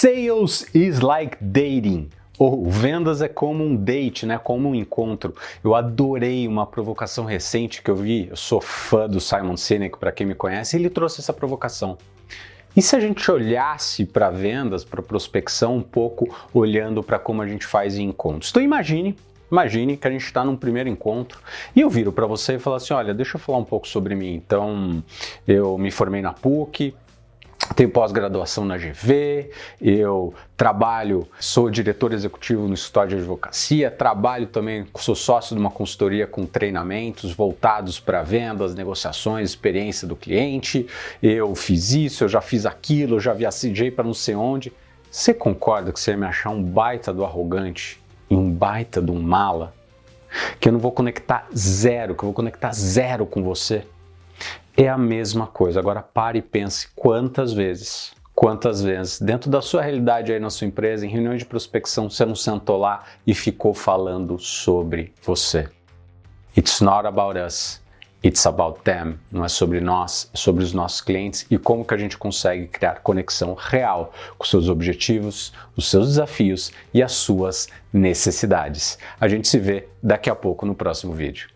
Sales is like dating. Ou vendas é como um date, né? Como um encontro. Eu adorei uma provocação recente que eu vi. Eu sou fã do Simon Sinek, para quem me conhece, ele trouxe essa provocação. E se a gente olhasse para vendas, para prospecção, um pouco olhando para como a gente faz em encontros? Então imagine Imagine que a gente está num primeiro encontro e eu viro para você e falo assim: olha, deixa eu falar um pouco sobre mim. Então, eu me formei na PUC, tenho pós-graduação na GV, eu trabalho, sou diretor executivo no escritório de advocacia, trabalho também, sou sócio de uma consultoria com treinamentos voltados para vendas, negociações, experiência do cliente. Eu fiz isso, eu já fiz aquilo, eu já viajei para não sei onde. Você concorda que você ia me achar um baita do arrogante e um baita um mala, que eu não vou conectar zero, que eu vou conectar zero com você, é a mesma coisa. Agora pare e pense quantas vezes, quantas vezes, dentro da sua realidade aí na sua empresa, em reuniões de prospecção, você não sentou lá e ficou falando sobre você. It's not about us. It's about them, não é sobre nós, é sobre os nossos clientes e como que a gente consegue criar conexão real com seus objetivos, os seus desafios e as suas necessidades. A gente se vê daqui a pouco no próximo vídeo.